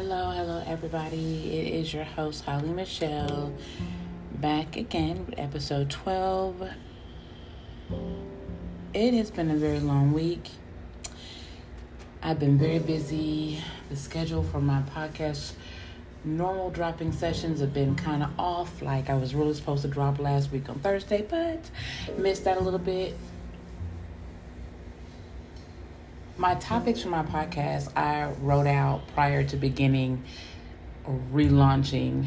Hello, hello, everybody. It is your host, Holly Michelle, back again with episode 12. It has been a very long week. I've been very busy. The schedule for my podcast, normal dropping sessions, have been kind of off. Like I was really supposed to drop last week on Thursday, but missed that a little bit my topics for my podcast I wrote out prior to beginning relaunching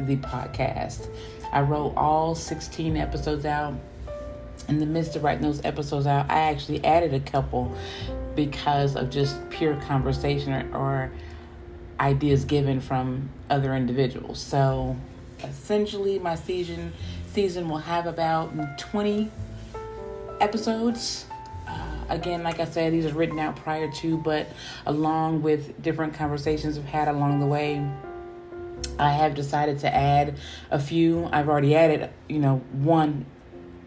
the podcast. I wrote all 16 episodes out. In the midst of writing those episodes out, I actually added a couple because of just pure conversation or, or ideas given from other individuals. So essentially my season season will have about 20 episodes again, like I said, these are written out prior to, but along with different conversations I've had along the way, I have decided to add a few. I've already added, you know, one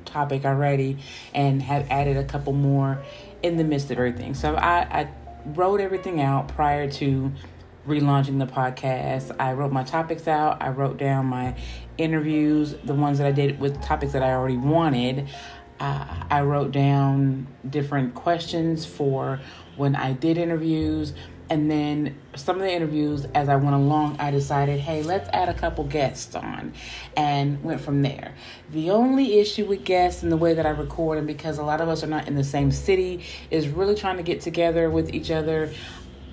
topic already and have added a couple more in the midst of everything. So I, I wrote everything out prior to relaunching the podcast. I wrote my topics out. I wrote down my interviews, the ones that I did with topics that I already wanted. Uh, I wrote down different questions for when I did interviews. And then some of the interviews, as I went along, I decided, hey, let's add a couple guests on and went from there. The only issue with guests and the way that I record, and because a lot of us are not in the same city, is really trying to get together with each other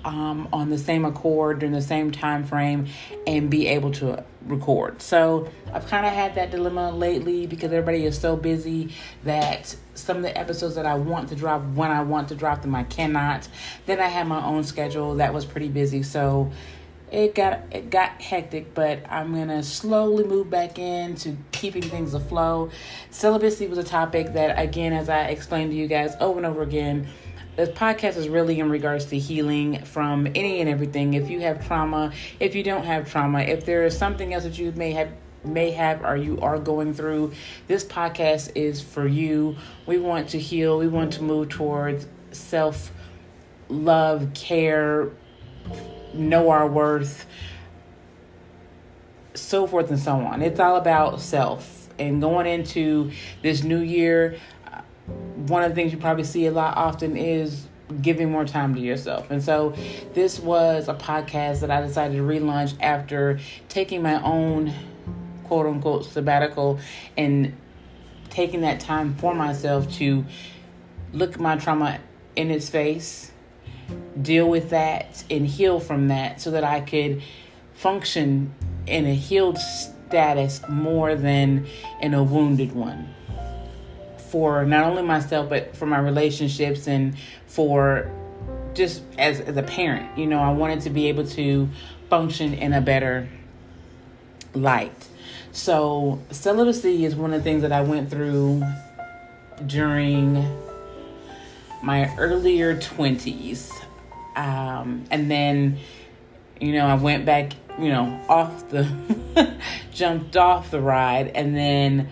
um, on the same accord during the same time frame and be able to record. So I've kind of had that dilemma lately because everybody is so busy that some of the episodes that I want to drop when I want to drop them I cannot. Then I have my own schedule that was pretty busy, so it got it got hectic, but I'm gonna slowly move back into keeping things afloat. Celibacy was a topic that, again, as I explained to you guys over and over again this podcast is really in regards to healing from any and everything. If you have trauma, if you don't have trauma, if there is something else that you may have may have or you are going through, this podcast is for you. We want to heal. We want to move towards self love, care, know our worth, so forth and so on. It's all about self. And going into this new year, one of the things you probably see a lot often is giving more time to yourself. And so this was a podcast that I decided to relaunch after taking my own quote unquote sabbatical and taking that time for myself to look at my trauma in its face, deal with that, and heal from that so that I could function in a healed status more than in a wounded one for not only myself but for my relationships and for just as as a parent. You know, I wanted to be able to function in a better light. So, celibacy is one of the things that I went through during my earlier 20s. Um, and then, you know, I went back, you know, off the, jumped off the ride, and then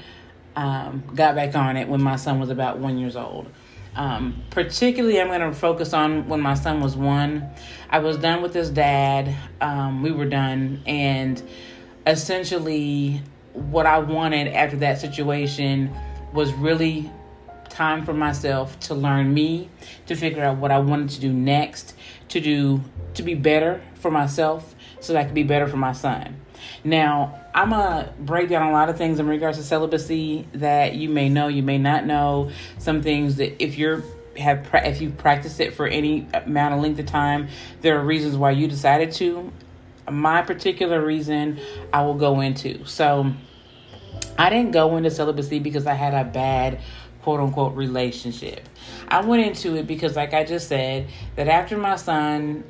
um, got back on it when my son was about one years old. Um, particularly, I'm going to focus on when my son was one. I was done with his dad. Um, we were done, and essentially, what I wanted after that situation was really time for myself to learn me, to figure out what I wanted to do next, to do to be better for myself, so that could be better for my son. Now, I'm gonna break down a lot of things in regards to celibacy that you may know, you may not know. Some things that if you're have if you practiced it for any amount of length of time, there are reasons why you decided to. My particular reason, I will go into. So, I didn't go into celibacy because I had a bad quote unquote relationship. I went into it because, like I just said, that after my son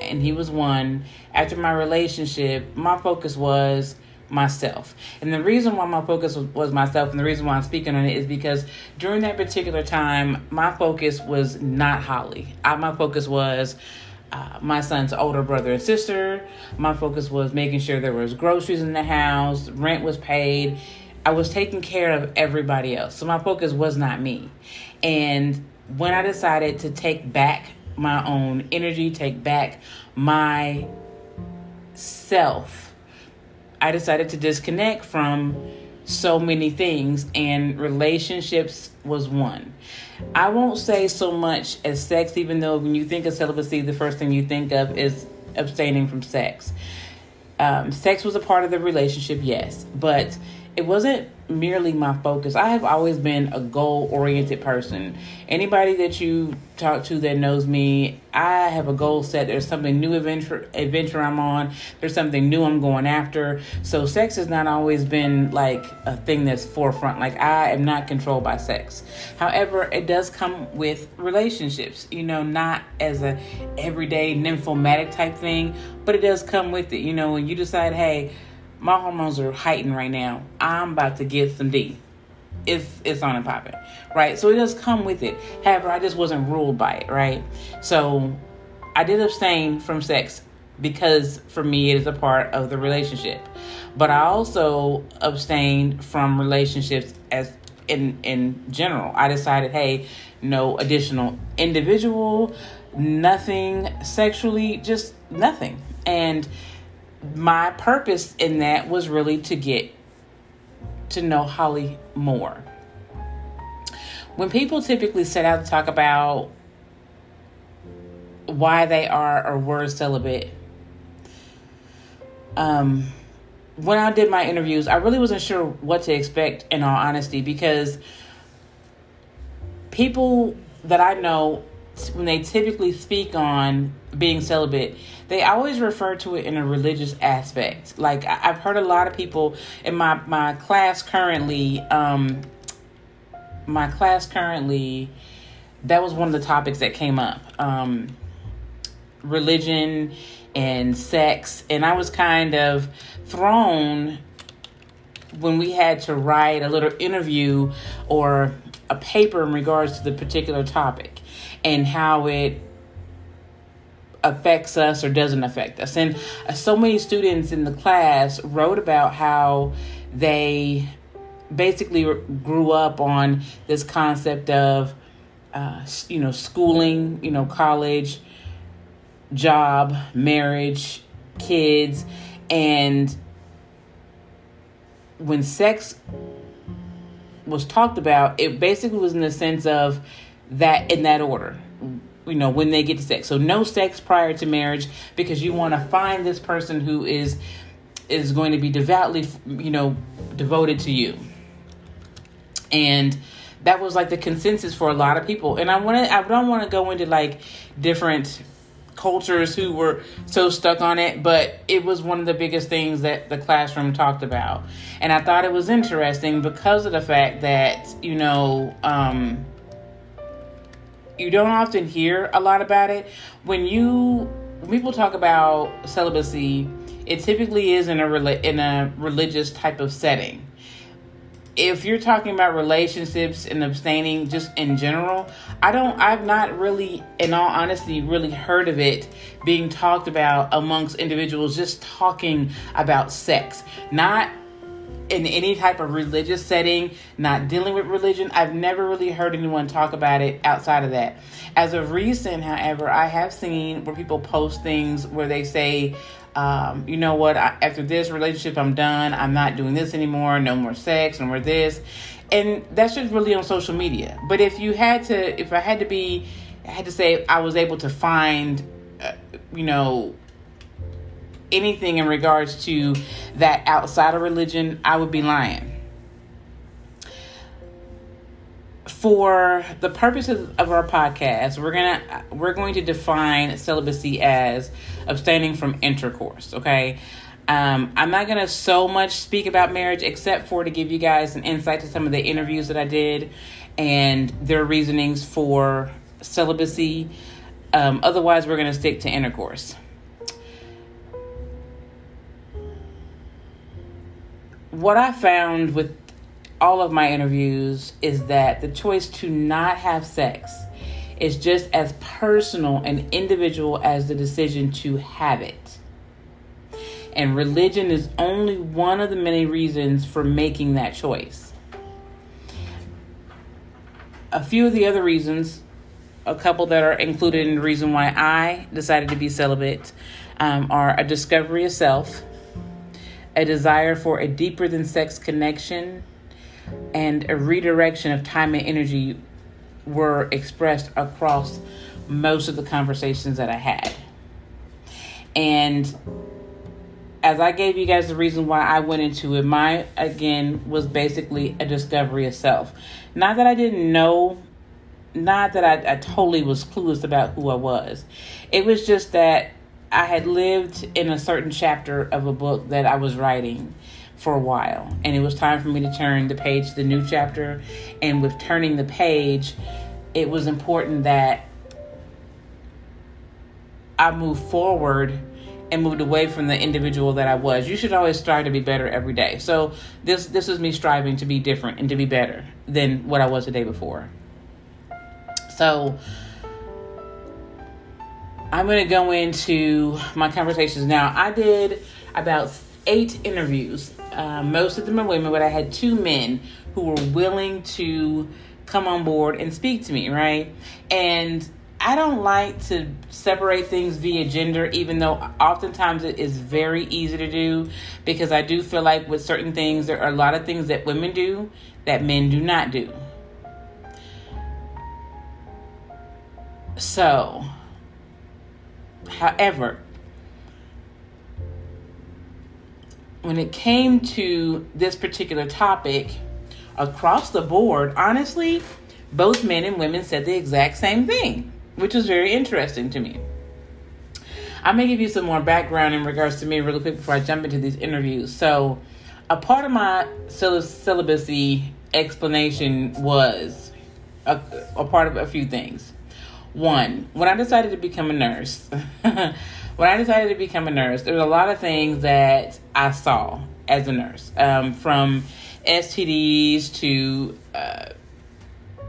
and he was one. After my relationship, my focus was myself. And the reason why my focus was, was, myself and the reason why I'm speaking on it is because during that particular time, my focus was not Holly. I, my focus was uh, my son's older brother and sister. My focus was making sure there was groceries in the house, rent was paid. I was taking care of everybody else. So my focus was not me. And when I decided to take back my own energy, take back my self, I decided to disconnect from so many things, and relationships was one. I won't say so much as sex, even though when you think of celibacy, the first thing you think of is abstaining from sex. Um, sex was a part of the relationship, yes, but it wasn't merely my focus. I have always been a goal oriented person. Anybody that you talk to that knows me, I have a goal set. There's something new adventure adventure I'm on. There's something new I'm going after. So sex has not always been like a thing that's forefront. Like I am not controlled by sex. However, it does come with relationships. You know, not as a everyday nymphomatic type thing, but it does come with it. You know, when you decide, hey my hormones are heightened right now. I'm about to get some D. It's it's on and popping, right? So it does come with it. However, I just wasn't ruled by it, right? So I did abstain from sex because for me it is a part of the relationship. But I also abstained from relationships as in in general. I decided, hey, no additional individual, nothing sexually, just nothing. And my purpose in that was really to get to know Holly more. When people typically set out to talk about why they are or were celibate, um, when I did my interviews, I really wasn't sure what to expect in all honesty because people that I know when they typically speak on being celibate, they always refer to it in a religious aspect. Like I've heard a lot of people in my my class currently, um, my class currently, that was one of the topics that came up. Um, religion and sex, and I was kind of thrown when we had to write a little interview or a paper in regards to the particular topic and how it affects us or doesn't affect us. And uh, so many students in the class wrote about how they basically grew up on this concept of, uh, you know, schooling, you know, college, job, marriage, kids, and when sex was talked about, it basically was in the sense of that in that order you know when they get to sex. So no sex prior to marriage because you want to find this person who is is going to be devoutly you know devoted to you. And that was like the consensus for a lot of people. And i want to i don't want to go into like different cultures who were so stuck on it but it was one of the biggest things that the classroom talked about. And i thought it was interesting because of the fact that you know um you don't often hear a lot about it. When you when people talk about celibacy, it typically is in a in a religious type of setting. If you're talking about relationships and abstaining just in general, I don't I've not really in all honesty really heard of it being talked about amongst individuals just talking about sex. Not in any type of religious setting, not dealing with religion. I've never really heard anyone talk about it outside of that. As of recent, however, I have seen where people post things where they say, um, you know what, I, after this relationship, I'm done. I'm not doing this anymore. No more sex, no more this. And that's just really on social media. But if you had to, if I had to be, I had to say I was able to find, uh, you know, anything in regards to that outside of religion, I would be lying. For the purposes of our podcast, we're gonna we're going to define celibacy as abstaining from intercourse. Okay, um, I'm not gonna so much speak about marriage, except for to give you guys an insight to some of the interviews that I did and their reasonings for celibacy. Um, otherwise, we're gonna stick to intercourse. What I found with all of my interviews is that the choice to not have sex is just as personal and individual as the decision to have it. And religion is only one of the many reasons for making that choice. A few of the other reasons a couple that are included in the reason why I decided to be celibate um, are a discovery of self, a desire for a deeper than sex connection, and a redirection of time and energy were expressed across most of the conversations that I had. And as I gave you guys the reason why I went into it, my again was basically a discovery of self. Not that I didn't know, not that I, I totally was clueless about who I was. It was just that I had lived in a certain chapter of a book that I was writing for a while, and it was time for me to turn the page to the new chapter. And with turning the page, it was important that I move forward and moved away from the individual that I was. You should always strive to be better every day. So this this is me striving to be different and to be better than what I was the day before. So I'm going to go into my conversations now. I did about eight interviews. Uh, most of them are women, but I had two men who were willing to come on board and speak to me, right? And I don't like to separate things via gender, even though oftentimes it is very easy to do because I do feel like with certain things, there are a lot of things that women do that men do not do. So, however, when it came to this particular topic, across the board, honestly, both men and women said the exact same thing which was very interesting to me. I may give you some more background in regards to me really quick before I jump into these interviews. So, a part of my celibacy explanation was a, a part of a few things. One, when I decided to become a nurse, when I decided to become a nurse, there was a lot of things that I saw as a nurse, um, from STDs to uh,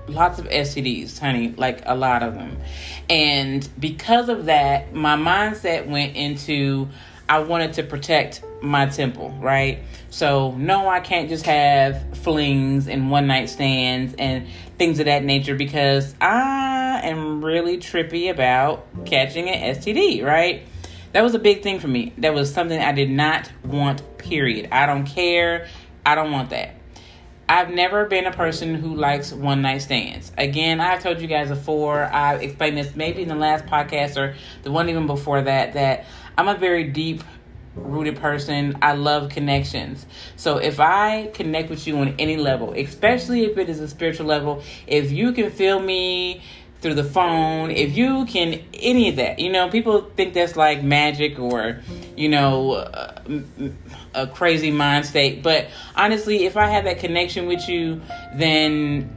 lots of STDs, honey, like a lot of them. And because of that, my mindset went into I wanted to protect my temple, right? So, no, I can't just have flings and one night stands and things of that nature because I am really trippy about catching an STD, right? That was a big thing for me. That was something I did not want, period. I don't care. I don't want that. I've never been a person who likes one night stands. Again, I've told you guys before, I explained this maybe in the last podcast or the one even before that, that I'm a very deep rooted person. I love connections. So if I connect with you on any level, especially if it is a spiritual level, if you can feel me through the phone, if you can any of that, you know, people think that's like magic or, you know, uh, a crazy mind state. But honestly, if I have that connection with you, then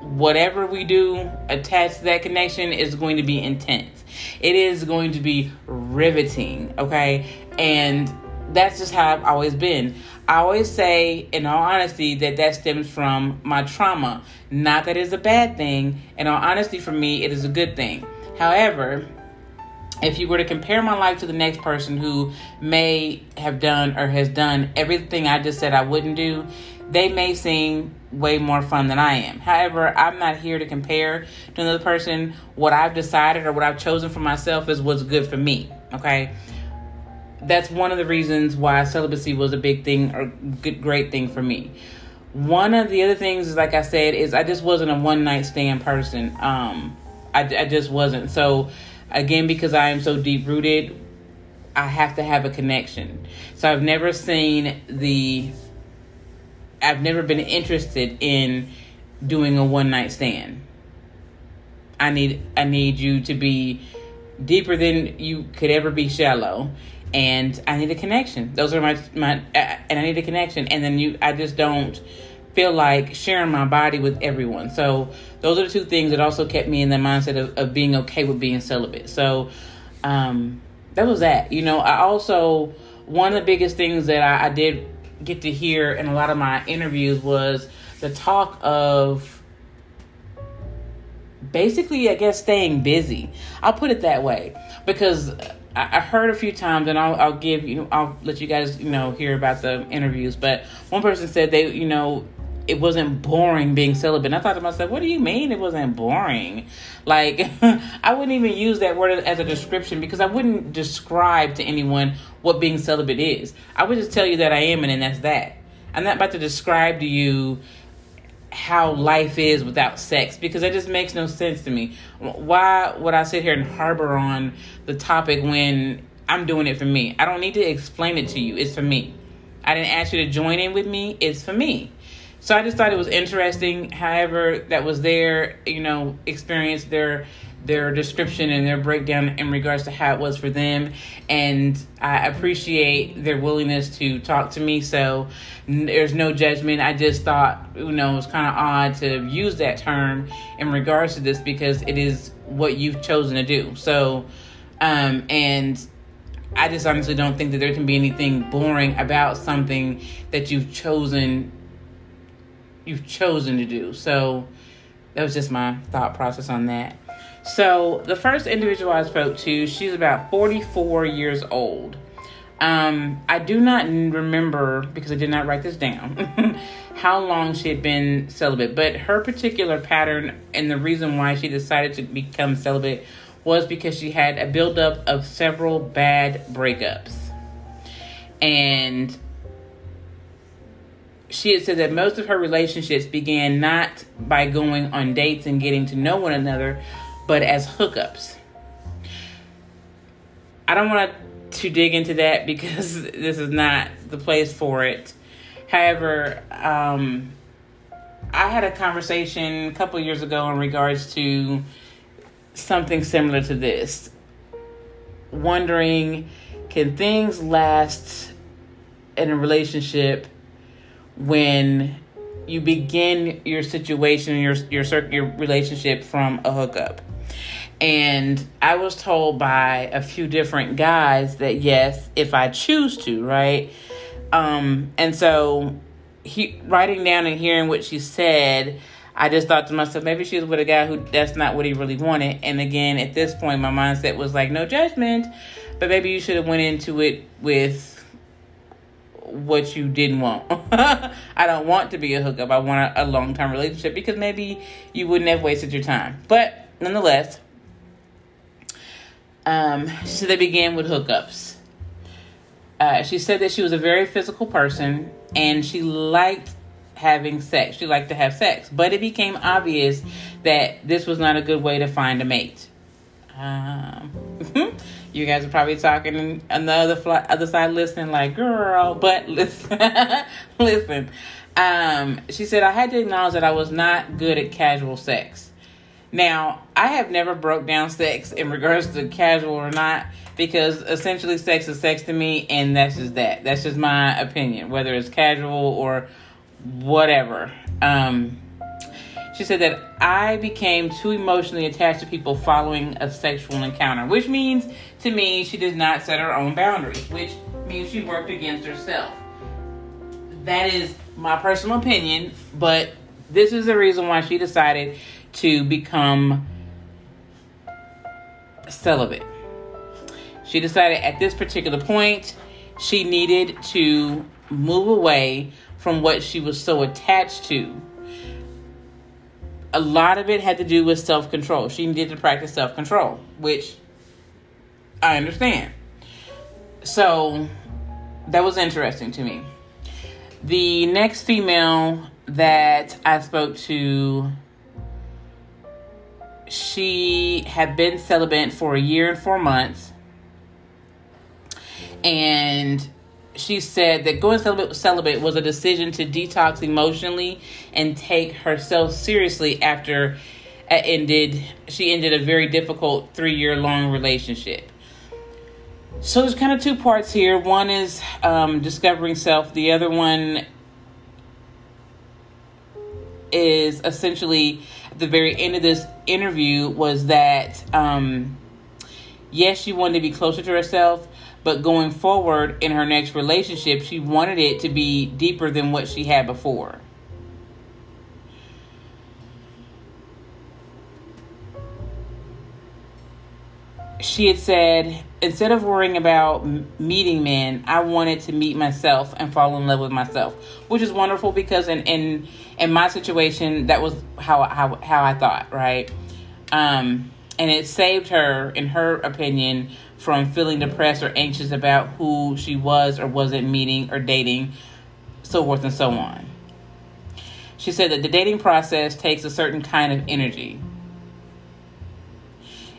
whatever we do attached to that connection is going to be intense. It is going to be riveting, okay? And that's just how I've always been. I always say, in all honesty, that that stems from my trauma. Not that it's a bad thing. In all honesty, for me, it is a good thing. However, if you were to compare my life to the next person who may have done or has done everything I just said I wouldn't do, they may seem way more fun than I am. However, I'm not here to compare to another person. What I've decided or what I've chosen for myself is what's good for me. Okay. That's one of the reasons why celibacy was a big thing or good, great thing for me. One of the other things is, like I said, is I just wasn't a one night stand person. Um, I, I just wasn't. So, Again, because I am so deep rooted, I have to have a connection. So I've never seen the, I've never been interested in doing a one night stand. I need, I need you to be deeper than you could ever be shallow. And I need a connection. Those are my, my, uh, and I need a connection. And then you, I just don't, feel like sharing my body with everyone. So those are the two things that also kept me in the mindset of, of being okay with being celibate. So um, that was that. You know, I also one of the biggest things that I, I did get to hear in a lot of my interviews was the talk of basically, I guess, staying busy. I'll put it that way because I heard a few times, and I'll, I'll give you, I'll let you guys, you know, hear about the interviews. But one person said they, you know, it wasn't boring being celibate. And I thought to myself, what do you mean it wasn't boring? Like, I wouldn't even use that word as a description because I wouldn't describe to anyone what being celibate is. I would just tell you that I am, and then that's that. I'm not about to describe to you how life is without sex because it just makes no sense to me. Why would I sit here and harbor on the topic when I'm doing it for me? I don't need to explain it to you. It's for me. I didn't ask you to join in with me. It's for me. So I just thought it was interesting. However, that was their, you know, experience, their their description and their breakdown in regards to how it was for them. And I appreciate their willingness to talk to me. So there's no judgment. I just thought, you know, it was kind of odd to use that term in regards to this because it is what you've chosen to do. So, um, and I just honestly don't think that there can be anything boring about something that you've chosen you've chosen to do. So that was just my thought process on that. So the first individual I spoke to, she's about 44 years old. Um, I do not remember because I did not write this down how long she had been celibate, but her particular pattern and the reason why she decided to become celibate was because she had a buildup of several bad breakups. And she had said that most of her relationships began not by going on dates and getting to know one another, but as hookups. I don't want to dig into that because this is not the place for it. However, um, I had a conversation a couple years ago in regards to something similar to this. Wondering, can things last in a relationship when you begin your situation, your your your relationship from a hookup? And I was told by a few different guys that yes, if I choose to, right? Um, and so he writing down and hearing what she said, I just thought to myself, maybe she was with a guy who that's not what he really wanted. And again, at this point, my mindset was like, no judgment, but maybe you should have went into it with what you didn't want. I don't want to be a hookup. I want a, a long term relationship because maybe you wouldn't have wasted your time. But nonetheless, um, so they began with hookups. Uh, she said that she was a very physical person and she liked having sex. She liked to have sex, but it became obvious that this was not a good way to find a mate. Um, you guys are probably talking on the other fly, other side, listening like, "Girl," but listen, listen. Um, she said I had to acknowledge that I was not good at casual sex. Now, I have never broke down sex in regards to casual or not because essentially sex is sex to me and that's just that. That's just my opinion, whether it's casual or whatever. Um, she said that I became too emotionally attached to people following a sexual encounter, which means to me she does not set her own boundaries, which means she worked against herself. That is my personal opinion, but this is the reason why she decided to become celibate. She decided at this particular point she needed to move away from what she was so attached to. A lot of it had to do with self control. She needed to practice self control, which I understand. So that was interesting to me. The next female that I spoke to, she had been celibate for a year and four months. And she said that going celibate, was a decision to detox emotionally and take herself seriously after it ended she ended a very difficult three year long relationship. So there's kind of two parts here. One is um, discovering self. The other one is essentially the very end of this interview was that um, yes she wanted to be closer to herself but going forward in her next relationship, she wanted it to be deeper than what she had before. She had said, instead of worrying about meeting men, I wanted to meet myself and fall in love with myself, which is wonderful because in in, in my situation, that was how how how I thought, right? Um, and it saved her, in her opinion, from feeling depressed or anxious about who she was or wasn't meeting or dating, so forth and so on. She said that the dating process takes a certain kind of energy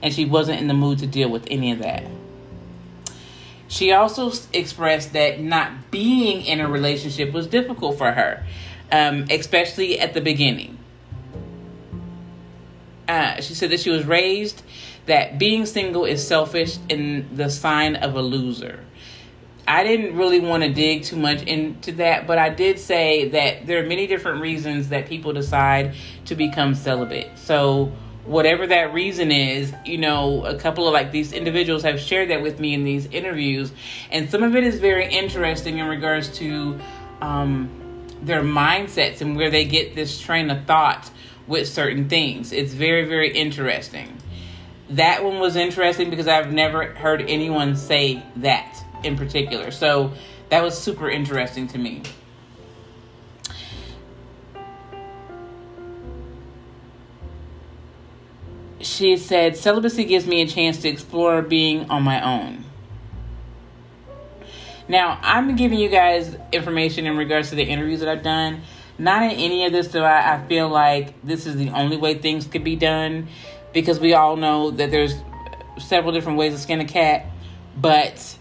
and she wasn't in the mood to deal with any of that. She also expressed that not being in a relationship was difficult for her, um, especially at the beginning. Uh, she said that she was raised that being single is selfish and the sign of a loser. I didn't really want to dig too much into that, but I did say that there are many different reasons that people decide to become celibate. So, whatever that reason is, you know, a couple of like these individuals have shared that with me in these interviews, and some of it is very interesting in regards to um, their mindsets and where they get this train of thought with certain things. It's very, very interesting. That one was interesting because I've never heard anyone say that in particular. So that was super interesting to me. She said, Celibacy gives me a chance to explore being on my own. Now, I'm giving you guys information in regards to the interviews that I've done. Not in any of this do I, I feel like this is the only way things could be done because we all know that there's several different ways to skin a cat. But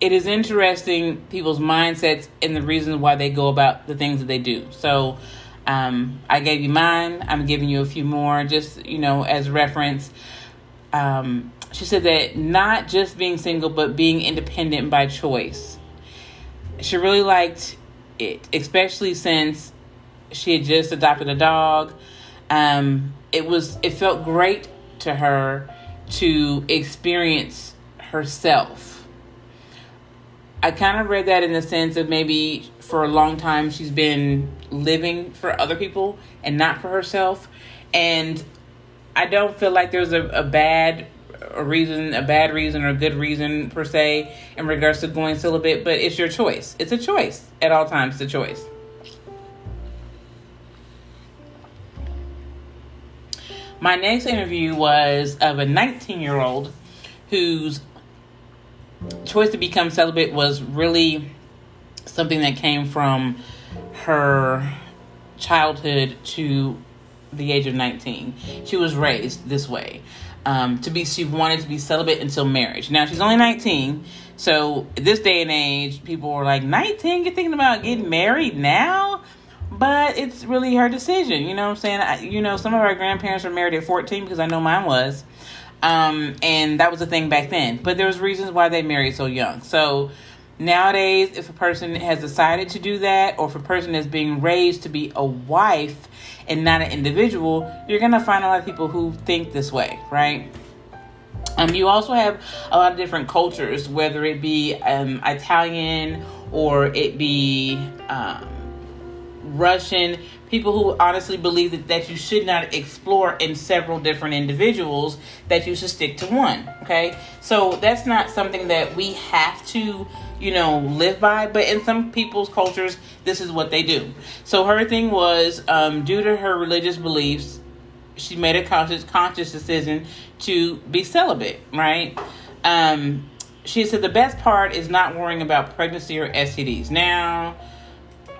it is interesting people's mindsets and the reasons why they go about the things that they do. So, um, I gave you mine. I'm giving you a few more, just you know, as reference. Um, she said that not just being single, but being independent by choice. She really liked it, especially since she had just adopted a dog. Um, it was it felt great to her to experience herself I kind of read that in the sense of maybe for a long time she's been living for other people and not for herself. And I don't feel like there's a, a bad a reason, a bad reason or a good reason per se in regards to going celibate, but it's your choice. It's a choice at all times. It's a choice. My next interview was of a 19 year old whose choice to become celibate was really something that came from her childhood to the age of 19. She was raised this way. Um, to be, she wanted to be celibate until marriage. Now she's only 19, so this day and age, people were like, 19, you're thinking about getting married now? But it's really her decision. You know what I'm saying? I, you know, some of our grandparents were married at 14 because I know mine was. Um, and that was a thing back then. But there's reasons why they married so young. So nowadays, if a person has decided to do that, or if a person is being raised to be a wife and not an individual, you're gonna find a lot of people who think this way, right? Um, you also have a lot of different cultures, whether it be um, Italian or it be um, Russian people who honestly believe that, that you should not explore in several different individuals, that you should stick to one. Okay. So that's not something that we have to, you know, live by, but in some people's cultures, this is what they do. So her thing was, um, due to her religious beliefs, she made a conscious conscious decision to be celibate, right? Um, she said the best part is not worrying about pregnancy or STDs. Now,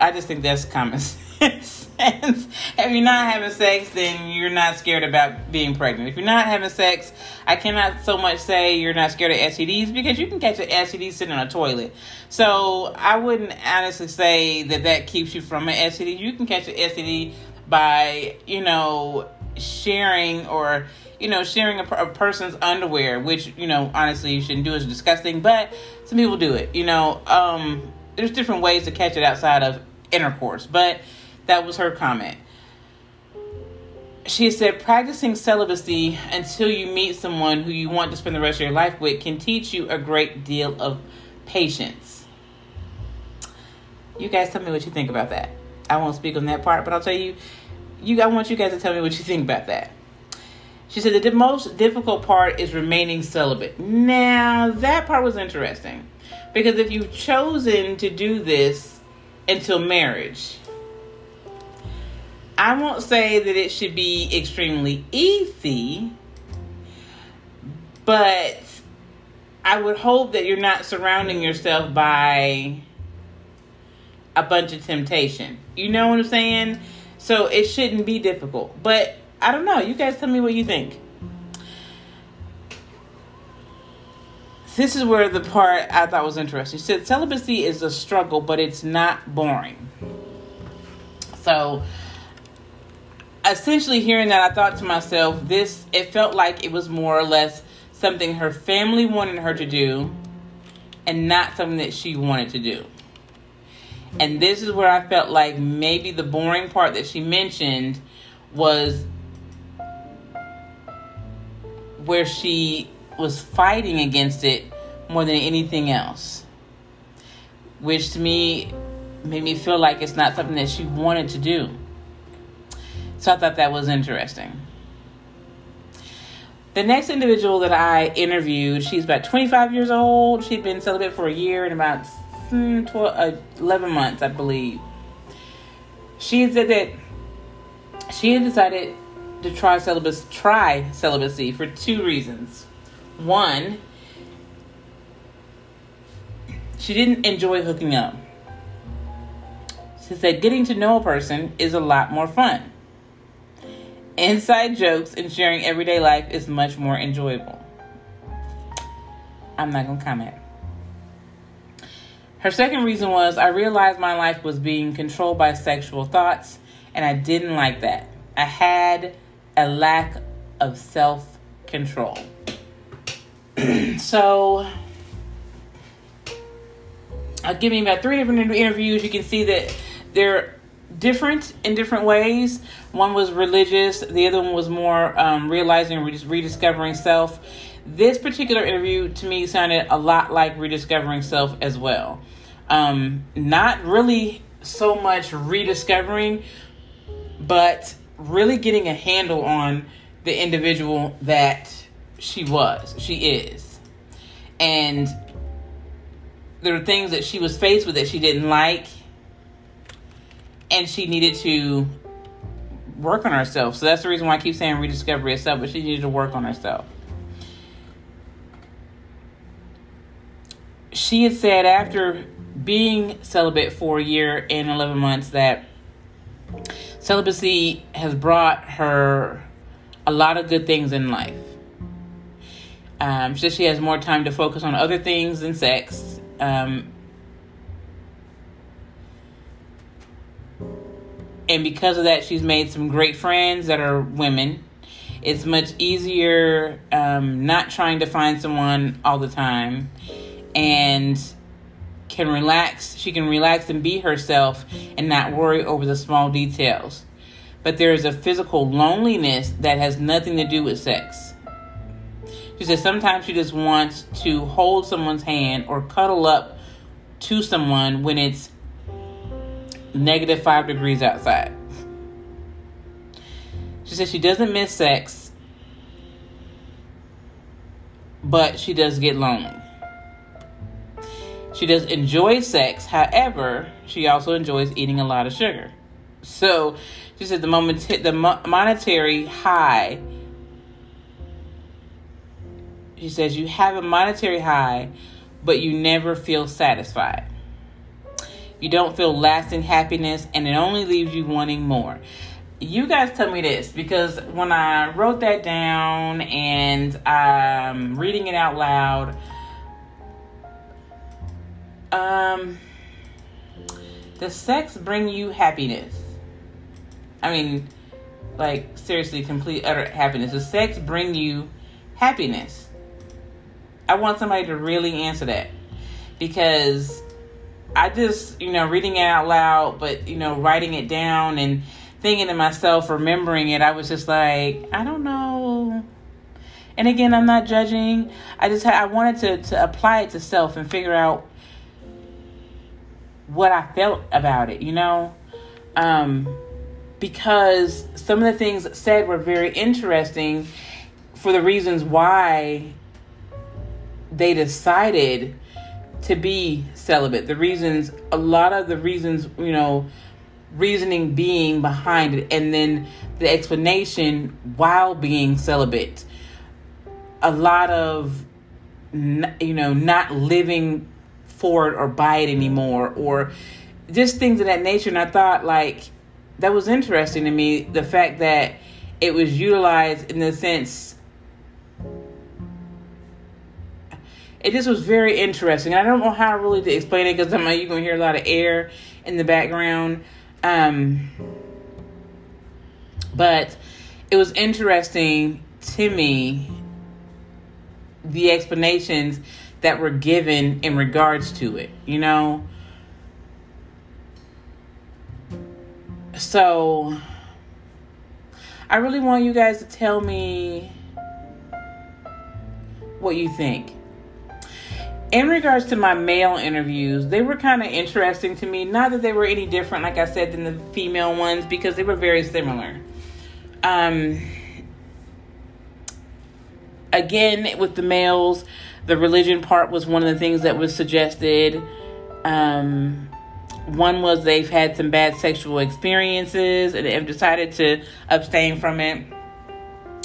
I just think that's common sense. if you're not having sex, then you're not scared about being pregnant. If you're not having sex, I cannot so much say you're not scared of STDs because you can catch an STD sitting on a toilet. So I wouldn't honestly say that that keeps you from an STD. You can catch an STD by, you know, sharing or you know, sharing a, a, person's underwear, which, you know, honestly you shouldn't do is disgusting, but some people do it. You know, um, there's different ways to catch it outside of intercourse. But that was her comment. She said, practicing celibacy until you meet someone who you want to spend the rest of your life with can teach you a great deal of patience. You guys tell me what you think about that. I won't speak on that part, but I'll tell you, you I want you guys to tell me what you think about that. She said that the most difficult part is remaining celibate. Now, that part was interesting because if you've chosen to do this until marriage, I won't say that it should be extremely easy, but I would hope that you're not surrounding yourself by a bunch of temptation. You know what I'm saying? So it shouldn't be difficult. But I don't know. You guys tell me what you think. This is where the part I thought was interesting. She said celibacy is a struggle, but it's not boring. So essentially hearing that I thought to myself, this it felt like it was more or less something her family wanted her to do and not something that she wanted to do. And this is where I felt like maybe the boring part that she mentioned was where she was fighting against it more than anything else. Which to me made me feel like it's not something that she wanted to do. So I thought that was interesting. The next individual that I interviewed, she's about 25 years old. She'd been celibate for a year and about hmm, 12, uh, 11 months, I believe. She said that she had decided to try try celibacy for two reasons. One, she didn't enjoy hooking up. She said getting to know a person is a lot more fun. Inside jokes and sharing everyday life is much more enjoyable. I'm not going to comment. Her second reason was I realized my life was being controlled by sexual thoughts, and I didn't like that. I had a lack of self control. so, I'll give you about three different interviews. You can see that they're different in different ways. One was religious, the other one was more um, realizing, rediscovering self. This particular interview to me sounded a lot like rediscovering self as well. Um, not really so much rediscovering, but really getting a handle on the individual that she was, she is. And there were things that she was faced with that she didn't like and she needed to work on herself. So that's the reason why I keep saying rediscovery herself, but she needed to work on herself. She had said after being celibate for a year and 11 months that celibacy has brought her a lot of good things in life. Um, she she has more time to focus on other things than sex. Um, and because of that, she's made some great friends that are women. It's much easier um, not trying to find someone all the time and can relax. She can relax and be herself and not worry over the small details. But there is a physical loneliness that has nothing to do with sex. She says sometimes she just wants to hold someone's hand or cuddle up to someone when it's negative five degrees outside. She says she doesn't miss sex, but she does get lonely. She does enjoy sex, however, she also enjoys eating a lot of sugar. So she said the moment the monetary high. She says you have a monetary high, but you never feel satisfied. You don't feel lasting happiness, and it only leaves you wanting more. You guys tell me this because when I wrote that down and I'm reading it out loud, um, does sex bring you happiness? I mean, like seriously, complete utter happiness. Does sex bring you happiness? I want somebody to really answer that because I just, you know, reading it out loud, but, you know, writing it down and thinking to myself, remembering it, I was just like, I don't know. And again, I'm not judging. I just had, I wanted to, to apply it to self and figure out what I felt about it, you know? Um, because some of the things said were very interesting for the reasons why they decided to be celibate. The reasons, a lot of the reasons, you know, reasoning being behind it, and then the explanation while being celibate. A lot of, you know, not living for it or by it anymore, or just things of that nature. And I thought, like, that was interesting to me the fact that it was utilized in the sense it just was very interesting. I don't know how really to explain it because I'm like, you're gonna hear a lot of air in the background. Um, but it was interesting to me the explanations that were given in regards to it, you know. So I really want you guys to tell me what you think in regards to my male interviews, they were kind of interesting to me. Not that they were any different, like I said, than the female ones, because they were very similar. Um, again, with the males, the religion part was one of the things that was suggested. Um, one was they've had some bad sexual experiences and have decided to abstain from it.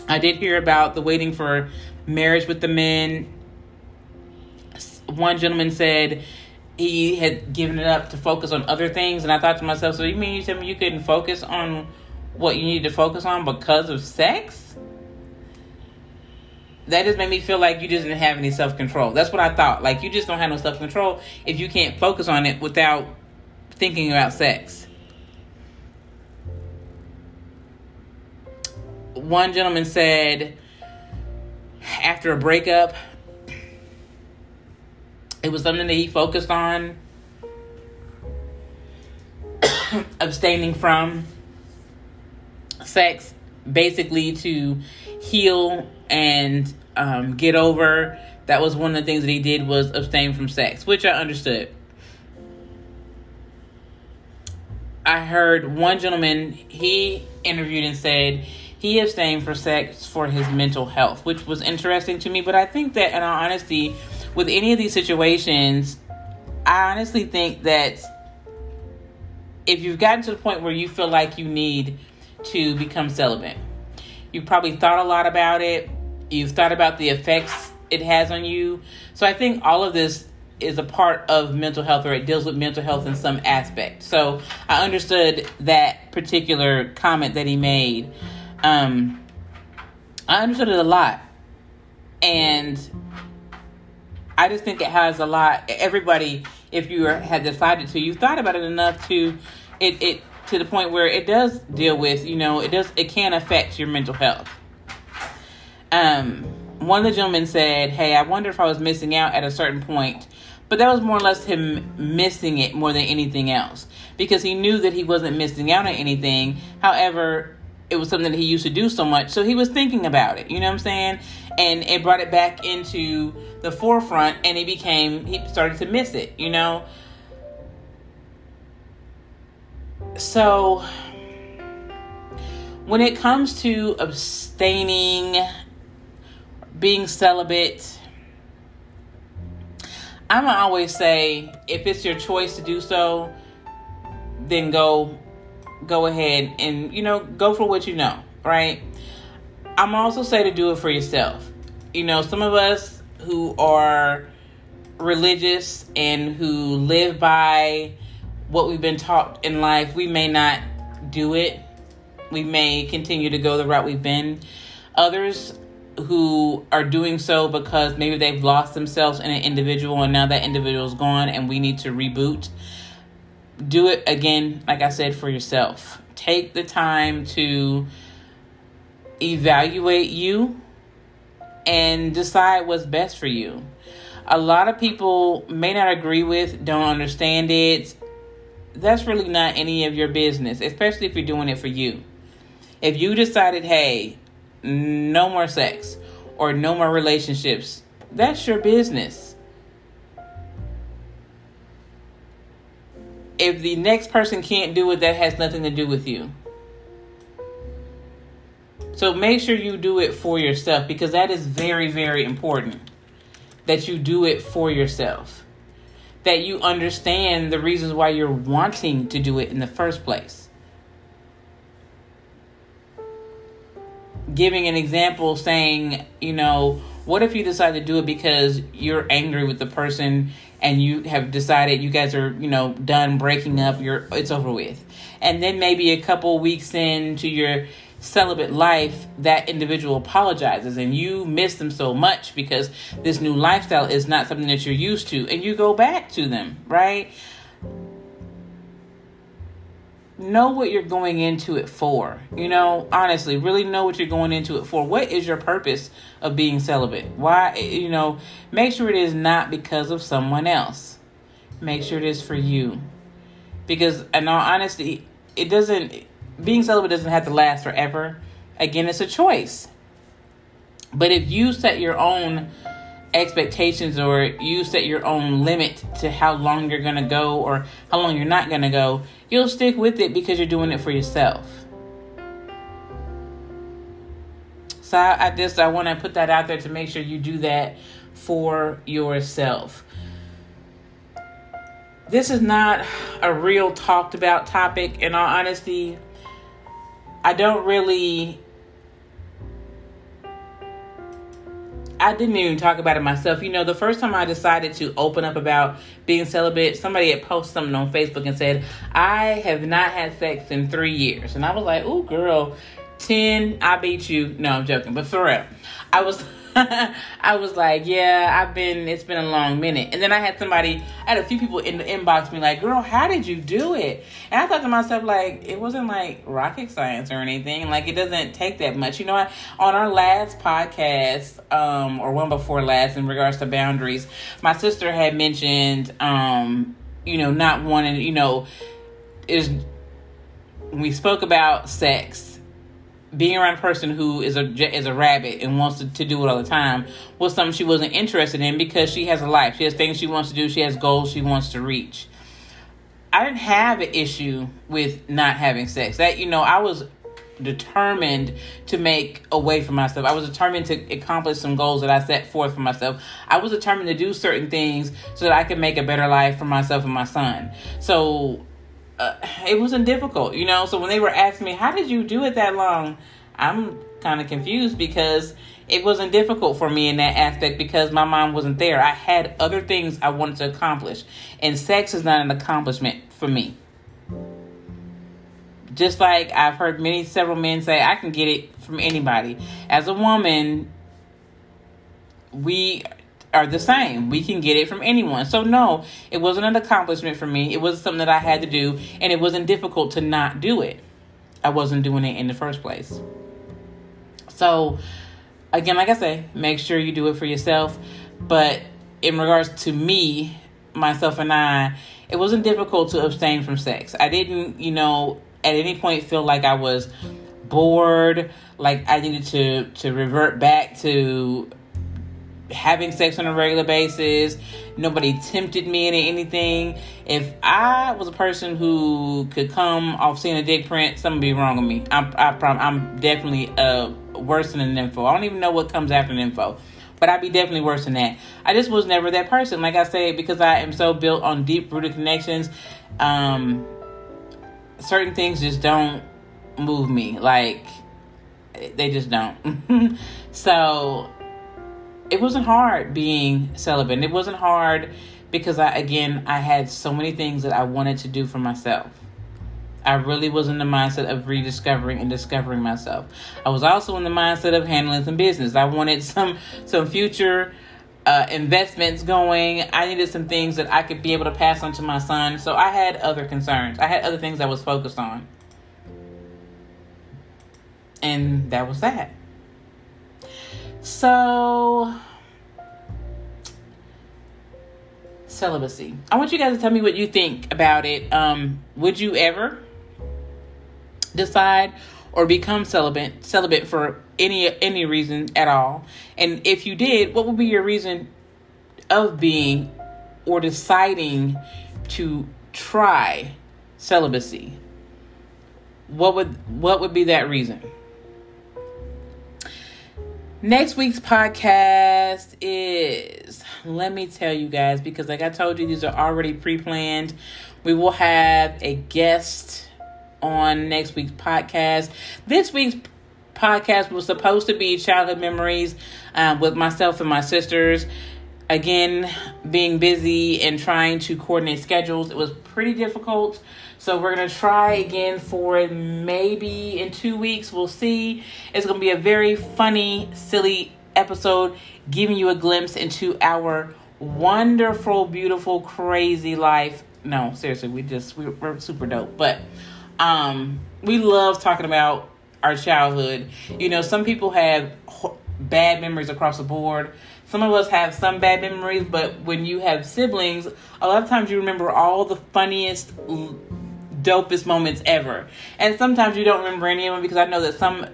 I did hear about the waiting for marriage with the men one gentleman said he had given it up to focus on other things, and I thought to myself, so you mean you tell me you couldn't focus on what you need to focus on because of sex? That just made me feel like you just didn't have any self control. That's what I thought. Like you just don't have no self control if you can't focus on it without thinking about sex. One gentleman said after a breakup, it was something that he focused on abstaining from sex basically to heal and um, get over. That was one of the things that he did was abstain from sex which i understood. I heard one gentleman he interviewed and said he abstained for sex for his mental health which was interesting to me but i think that in all honesty with any of these situations, I honestly think that if you've gotten to the point where you feel like you need to become celibate, you've probably thought a lot about it, you've thought about the effects it has on you. So I think all of this is a part of mental health or it deals with mental health in some aspect. So I understood that particular comment that he made. Um, I understood it a lot. And I just think it has a lot. Everybody, if you had decided to, you thought about it enough to it it to the point where it does deal with you know it does it can affect your mental health. Um, one of the gentlemen said, "Hey, I wonder if I was missing out at a certain point." But that was more or less him missing it more than anything else because he knew that he wasn't missing out on anything. However, it was something that he used to do so much. So he was thinking about it, you know what I'm saying? And it brought it back into the forefront and he became, he started to miss it, you know? So when it comes to abstaining, being celibate, I'm gonna always say if it's your choice to do so, then go go ahead and you know go for what you know right i'm also say to do it for yourself. You know some of us who are religious and who live by what we've been taught in life we may not do it. We may continue to go the route we've been. Others who are doing so because maybe they've lost themselves in an individual and now that individual's gone and we need to reboot. Do it again, like I said, for yourself. Take the time to evaluate you and decide what's best for you. A lot of people may not agree with, don't understand it. That's really not any of your business, especially if you're doing it for you. If you decided, hey, no more sex or no more relationships, that's your business. if the next person can't do it, that has nothing to do with you. So make sure you do it for yourself because that is very, very important that you do it for yourself. That you understand the reasons why you're wanting to do it in the first place. Giving an example saying, you know, what if you decide to do it because you're angry with the person and you have decided you guys are, you know, done breaking up, you're it's over with. And then maybe a couple weeks into your celibate life, that individual apologizes and you miss them so much because this new lifestyle is not something that you're used to and you go back to them, right? Know what you're going into it for. You know, honestly, really know what you're going into it for. What is your purpose of being celibate? Why, you know, make sure it is not because of someone else. Make sure it is for you. Because, in all honesty, it doesn't being celibate doesn't have to last forever. Again, it's a choice. But if you set your own expectations or you set your own limit to how long you're going to go or how long you're not going to go, you'll stick with it because you're doing it for yourself. So I, I just I want to put that out there to make sure you do that for yourself. This is not a real talked about topic in all honesty. I don't really I didn't even talk about it myself. You know, the first time I decided to open up about being celibate, somebody had posted something on Facebook and said, I have not had sex in three years. And I was like, oh, girl, 10, I beat you. No, I'm joking. But for real, I was. I was like, yeah, I've been, it's been a long minute. And then I had somebody, I had a few people in the inbox me like, girl, how did you do it? And I thought to myself, like, it wasn't like rocket science or anything. Like, it doesn't take that much. You know, I, on our last podcast, um, or one before last, in regards to boundaries, my sister had mentioned, um, you know, not wanting, you know, is, we spoke about sex being around a person who is a is a rabbit and wants to, to do it all the time was something she wasn't interested in because she has a life. She has things she wants to do. She has goals she wants to reach. I didn't have an issue with not having sex. That you know, I was determined to make a way for myself. I was determined to accomplish some goals that I set forth for myself. I was determined to do certain things so that I could make a better life for myself and my son. So uh, it wasn't difficult, you know. So when they were asking me, "How did you do it that long?" I'm kind of confused because it wasn't difficult for me in that aspect because my mom wasn't there. I had other things I wanted to accomplish, and sex is not an accomplishment for me. Just like I've heard many several men say, I can get it from anybody. As a woman, we are the same. We can get it from anyone. So no, it wasn't an accomplishment for me. It was something that I had to do and it wasn't difficult to not do it. I wasn't doing it in the first place. So again, like I say, make sure you do it for yourself. But in regards to me, myself and I, it wasn't difficult to abstain from sex. I didn't, you know, at any point feel like I was bored, like I needed to to revert back to having sex on a regular basis. Nobody tempted me into anything. If I was a person who could come off seeing a dick print, something be wrong with me. I'm, I prom- I'm definitely uh, worse than an info. I don't even know what comes after an info. But I'd be definitely worse than that. I just was never that person. Like I said, because I am so built on deep rooted connections, um, certain things just don't move me. Like, they just don't. so it wasn't hard being celibate. It wasn't hard because I again I had so many things that I wanted to do for myself. I really was in the mindset of rediscovering and discovering myself. I was also in the mindset of handling some business. I wanted some some future uh, investments going. I needed some things that I could be able to pass on to my son. So I had other concerns. I had other things I was focused on. And that was that. So, celibacy. I want you guys to tell me what you think about it. Um, would you ever decide or become celibate celibate for any any reason at all? And if you did, what would be your reason of being or deciding to try celibacy? What would what would be that reason? Next week's podcast is, let me tell you guys, because like I told you, these are already pre planned. We will have a guest on next week's podcast. This week's podcast was supposed to be childhood memories um, with myself and my sisters. Again, being busy and trying to coordinate schedules, it was pretty difficult. So we're gonna try again for maybe in two weeks. We'll see. It's gonna be a very funny, silly episode, giving you a glimpse into our wonderful, beautiful, crazy life. No, seriously, we just we, we're super dope. But um, we love talking about our childhood. You know, some people have bad memories across the board. Some of us have some bad memories, but when you have siblings, a lot of times you remember all the funniest dopest moments ever. And sometimes you don't remember any of them because I know that some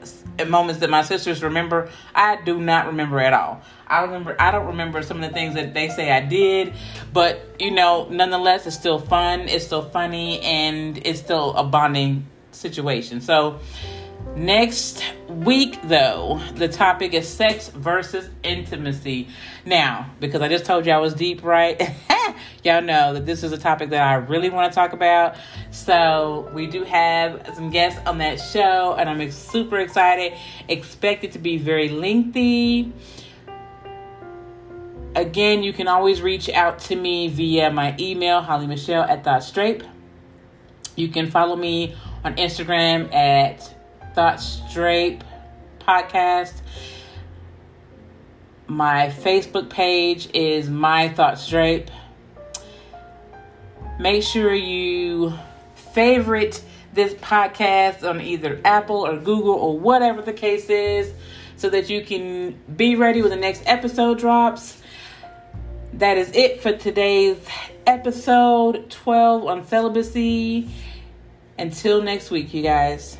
moments that my sisters remember, I do not remember at all. I remember I don't remember some of the things that they say I did, but you know, nonetheless it's still fun, it's still funny and it's still a bonding situation. So Next week, though, the topic is sex versus intimacy. Now, because I just told you I was deep, right? Y'all know that this is a topic that I really want to talk about. So, we do have some guests on that show, and I'm super excited. Expect it to be very lengthy. Again, you can always reach out to me via my email, Holly Michelle at ThoughtStrape. You can follow me on Instagram at Thoughts Drape podcast. My Facebook page is My Thoughts Drape. Make sure you favorite this podcast on either Apple or Google or whatever the case is so that you can be ready when the next episode drops. That is it for today's episode 12 on celibacy. Until next week, you guys.